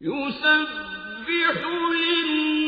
يسبح لله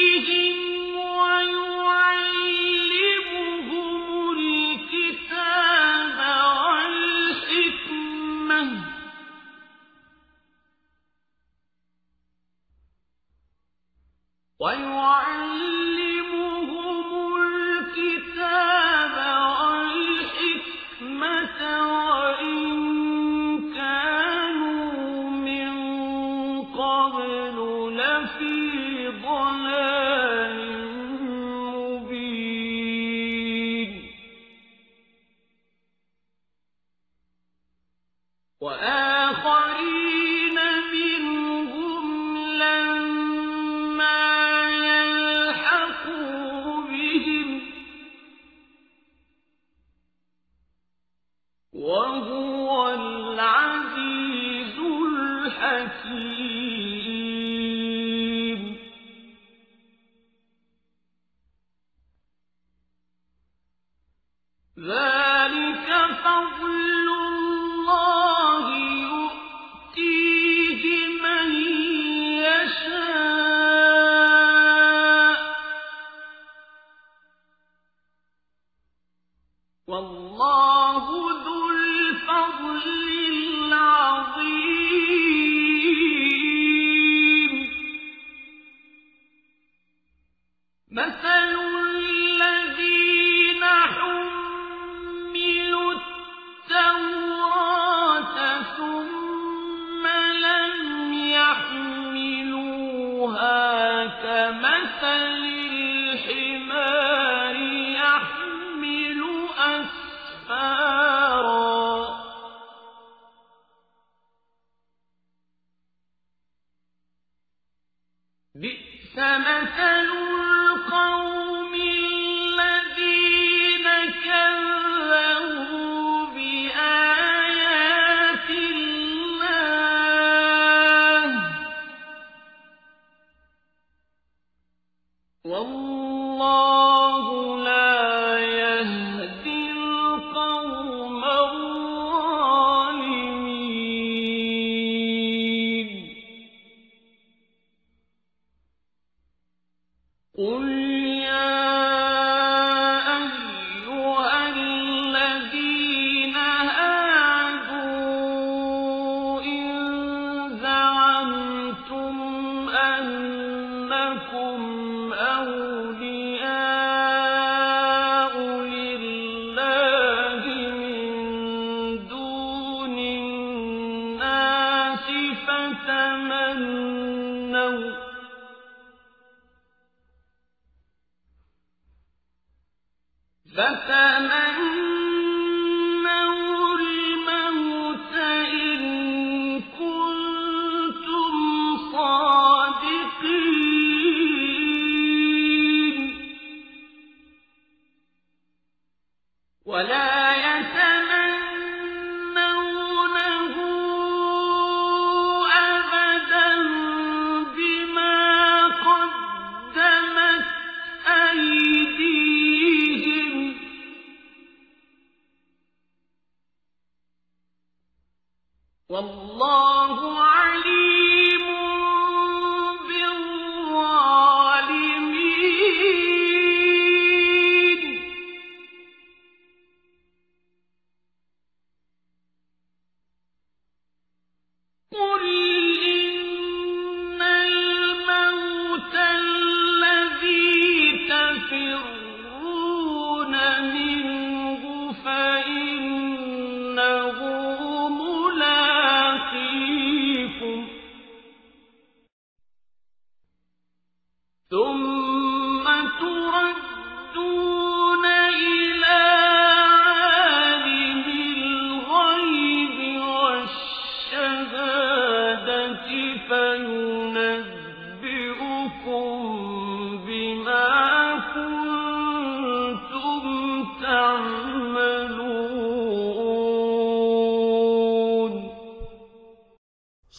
لفي ضلال مبين. وآخرين منهم لما يلحقوا بهم. وهو العزيز الحكيم.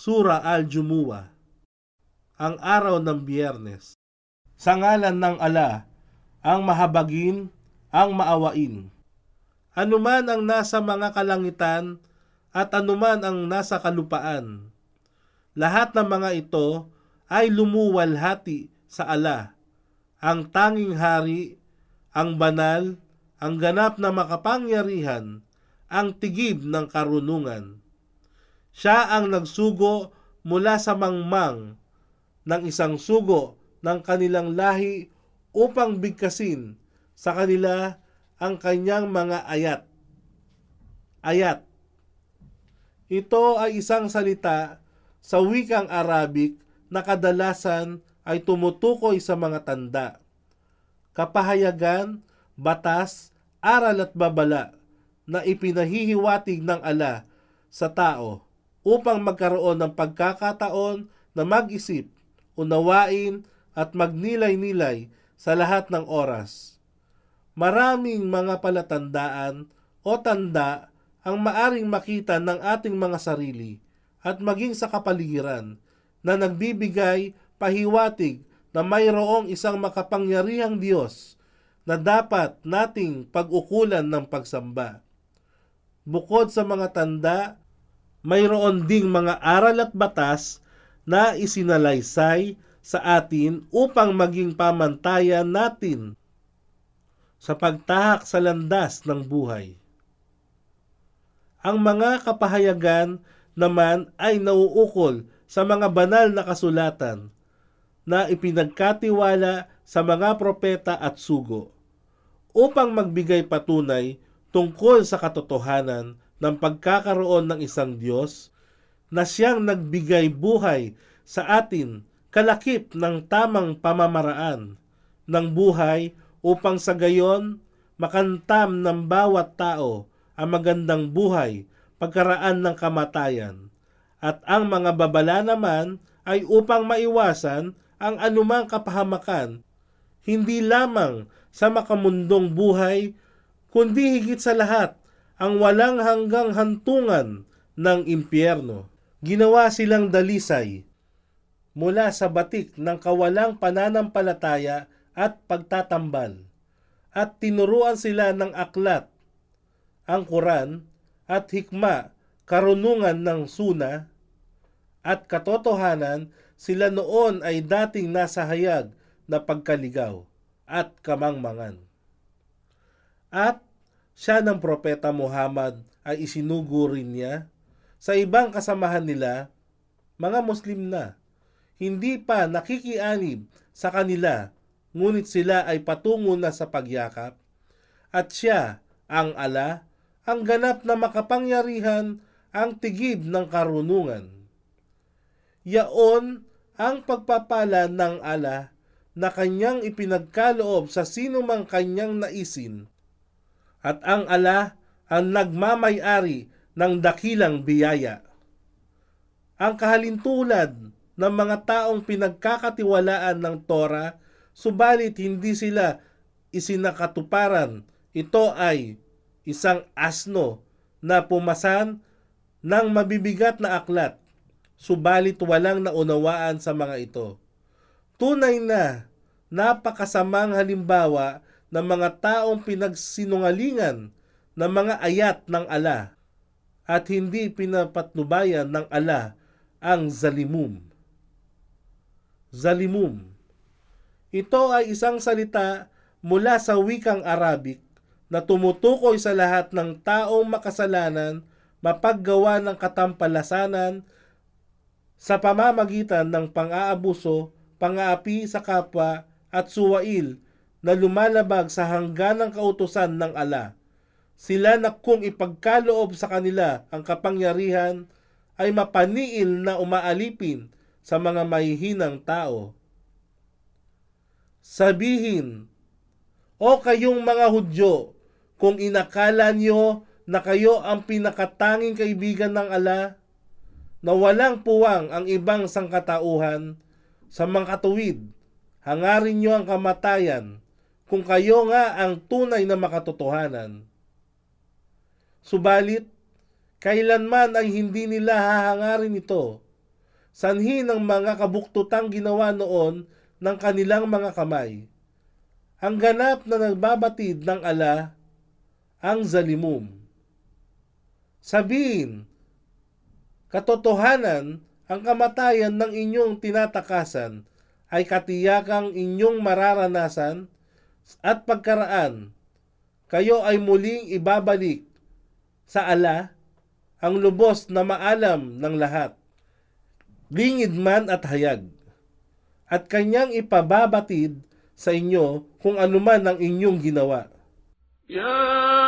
Sura Al-Jumu'ah Ang araw ng biyernes Sa ngalan ng ala, ang mahabagin, ang maawain. Anuman ang nasa mga kalangitan at anuman ang nasa kalupaan. Lahat ng mga ito ay lumuwalhati sa ala, ang tanging hari, ang banal, ang ganap na makapangyarihan, ang tigib ng karunungan. Siya ang nagsugo mula sa mangmang ng isang sugo ng kanilang lahi upang bigkasin sa kanila ang kanyang mga ayat. Ayat. Ito ay isang salita sa wikang Arabic na kadalasan ay tumutukoy sa mga tanda, kapahayagan, batas, aral at babala na ipinahihiwatig ng ala sa tao upang magkaroon ng pagkakataon na mag-isip, unawain at magnilay-nilay sa lahat ng oras. Maraming mga palatandaan o tanda ang maaring makita ng ating mga sarili at maging sa kapaligiran na nagbibigay pahiwatig na mayroong isang makapangyarihang Diyos na dapat nating pag-ukulan ng pagsamba. Bukod sa mga tanda mayroon ding mga aral at batas na isinalaysay sa atin upang maging pamantayan natin sa pagtahak sa landas ng buhay. Ang mga kapahayagan naman ay nauukol sa mga banal na kasulatan na ipinagkatiwala sa mga propeta at sugo upang magbigay patunay tungkol sa katotohanan ng pagkakaroon ng isang Diyos na siyang nagbigay buhay sa atin kalakip ng tamang pamamaraan ng buhay upang sa gayon makantam ng bawat tao ang magandang buhay pagkaraan ng kamatayan. At ang mga babala naman ay upang maiwasan ang anumang kapahamakan, hindi lamang sa makamundong buhay, kundi higit sa lahat ang walang hanggang hantungan ng impyerno. Ginawa silang dalisay mula sa batik ng kawalang pananampalataya at pagtatambal at tinuruan sila ng aklat, ang Quran at hikma, karunungan ng suna at katotohanan sila noon ay dating nasa hayag na pagkaligaw at kamangmangan. At siya ng propeta Muhammad ay isinugo rin niya. Sa ibang kasamahan nila, mga Muslim na, hindi pa nakikianib sa kanila, ngunit sila ay patungo na sa pagyakap, at siya, ang ala, ang ganap na makapangyarihan, ang tigib ng karunungan. Yaon ang pagpapala ng ala na kanyang ipinagkaloob sa sino mang kanyang naisin at ang ala ang nagmamayari ng dakilang biyaya. Ang kahalintulad ng mga taong pinagkakatiwalaan ng Tora, subalit hindi sila isinakatuparan. Ito ay isang asno na pumasan ng mabibigat na aklat, subalit walang naunawaan sa mga ito. Tunay na napakasamang halimbawa ng mga taong pinagsinungalingan ng mga ayat ng ala at hindi pinapatnubayan ng ala ang zalimum. Zalimum. Ito ay isang salita mula sa wikang Arabic na tumutukoy sa lahat ng taong makasalanan mapaggawa ng katampalasanan sa pamamagitan ng pang-aabuso, pang-aapi sa kapwa at suwail na lumalabag sa hangganang kautusan ng ala. Sila na kung ipagkaloob sa kanila ang kapangyarihan ay mapaniil na umaalipin sa mga mahihinang tao. Sabihin, O kayong mga Hudyo, kung inakala niyo na kayo ang pinakatanging kaibigan ng ala, na walang puwang ang ibang sangkatauhan, sa mga katuwid, hangarin niyo ang kamatayan, kung kayo nga ang tunay na makatotohanan. Subalit, kailanman ay hindi nila hahangarin ito. Sanhi ng mga kabuktutang ginawa noon ng kanilang mga kamay. Ang ganap na nagbabatid ng ala, ang zalimum. Sabihin, katotohanan, ang kamatayan ng inyong tinatakasan ay katiyakang inyong mararanasan at pagkaraan. Kayo ay muling ibabalik sa ala ang lubos na maalam ng lahat, lingid man at hayag, at kanyang ipababatid sa inyo kung anuman ang inyong ginawa. يا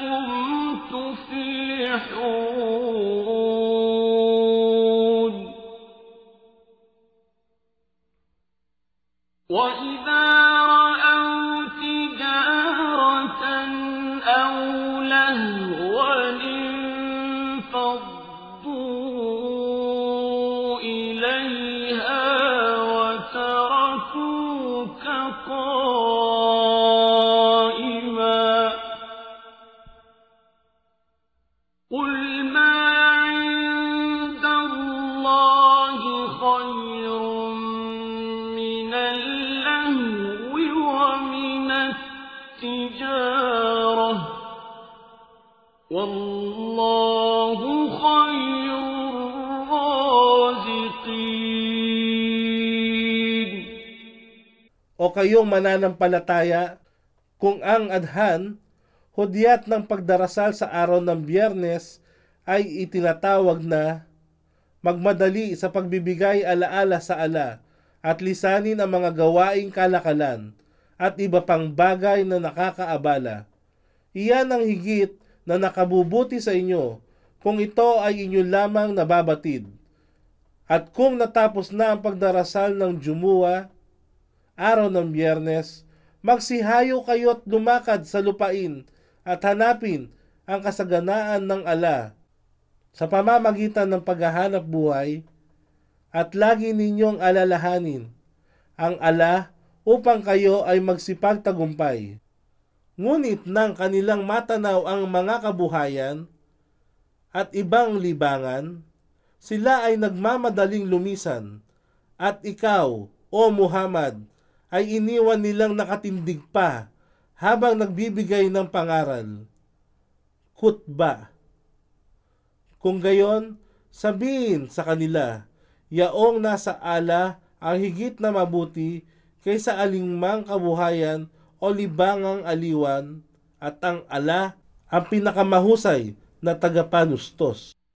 لعلكم تفلحون o kayong mananampalataya kung ang adhan, hudyat ng pagdarasal sa araw ng biyernes ay itinatawag na magmadali sa pagbibigay alaala sa ala at lisanin ang mga gawaing kalakalan at iba pang bagay na nakakaabala. Iyan ang higit na nakabubuti sa inyo kung ito ay inyo lamang nababatid. At kung natapos na ang pagdarasal ng Jumuwa, araw ng biyernes, magsihayo kayo at lumakad sa lupain at hanapin ang kasaganaan ng ala sa pamamagitan ng paghahanap buhay at lagi ninyong alalahanin ang ala upang kayo ay magsipagtagumpay. Ngunit nang kanilang matanaw ang mga kabuhayan at ibang libangan, sila ay nagmamadaling lumisan at ikaw, o Muhammad, ay iniwan nilang nakatindig pa habang nagbibigay ng pangaral. Kutba. Kung gayon, sabihin sa kanila, yaong nasa ala ang higit na mabuti kaysa alingmang kabuhayan o libangang aliwan at ang ala ang pinakamahusay na tagapanustos.